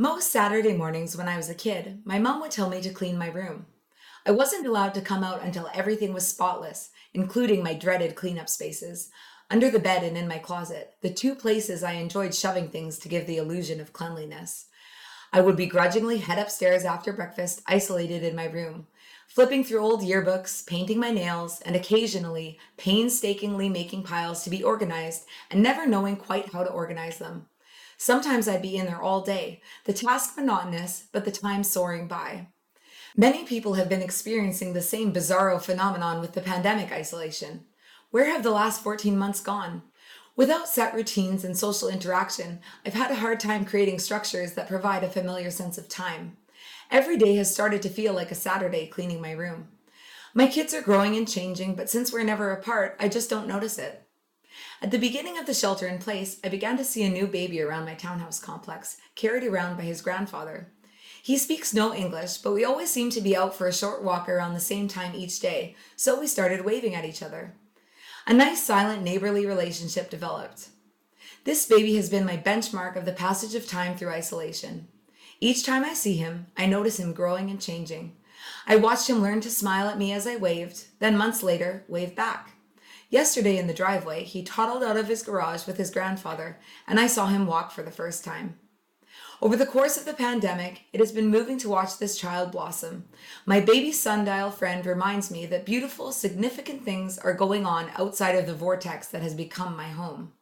Most Saturday mornings when I was a kid, my mom would tell me to clean my room. I wasn't allowed to come out until everything was spotless, including my dreaded cleanup spaces, under the bed and in my closet, the two places I enjoyed shoving things to give the illusion of cleanliness. I would begrudgingly head upstairs after breakfast, isolated in my room, flipping through old yearbooks, painting my nails, and occasionally painstakingly making piles to be organized and never knowing quite how to organize them. Sometimes I'd be in there all day, the task monotonous, but the time soaring by. Many people have been experiencing the same bizarro phenomenon with the pandemic isolation. Where have the last 14 months gone? Without set routines and social interaction, I've had a hard time creating structures that provide a familiar sense of time. Every day has started to feel like a Saturday cleaning my room. My kids are growing and changing, but since we're never apart, I just don't notice it. At the beginning of the shelter in place, I began to see a new baby around my townhouse complex, carried around by his grandfather. He speaks no English, but we always seem to be out for a short walk around the same time each day, so we started waving at each other. A nice, silent, neighborly relationship developed. This baby has been my benchmark of the passage of time through isolation. Each time I see him, I notice him growing and changing. I watched him learn to smile at me as I waved, then months later, wave back. Yesterday in the driveway, he toddled out of his garage with his grandfather, and I saw him walk for the first time. Over the course of the pandemic, it has been moving to watch this child blossom. My baby sundial friend reminds me that beautiful, significant things are going on outside of the vortex that has become my home.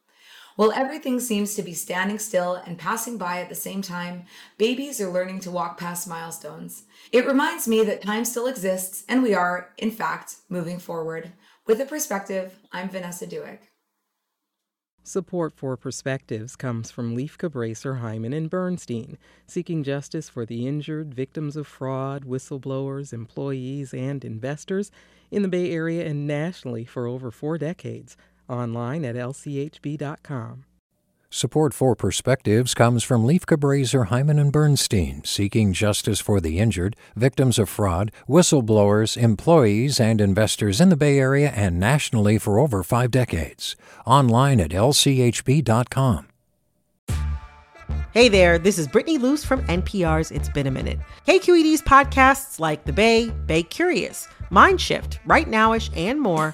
While everything seems to be standing still and passing by at the same time, babies are learning to walk past milestones. It reminds me that time still exists and we are, in fact, moving forward. With a perspective, I'm Vanessa Duick. Support for Perspectives comes from Lieff Cabraser, Heimann, and Bernstein, seeking justice for the injured, victims of fraud, whistleblowers, employees, and investors in the Bay Area and nationally for over four decades. Online at lchb.com. Support for Perspectives comes from Lieff Cabraser, Heimann and Bernstein, seeking justice for the injured, victims of fraud, whistleblowers, employees, and investors in the Bay Area and nationally for over five decades. Online at lchb.com. Hey there, this is Brittany Luce from NPR's It's Been a Minute. KQED's podcasts like The Bay, Bay Curious, Mindshift, Right Nowish, and more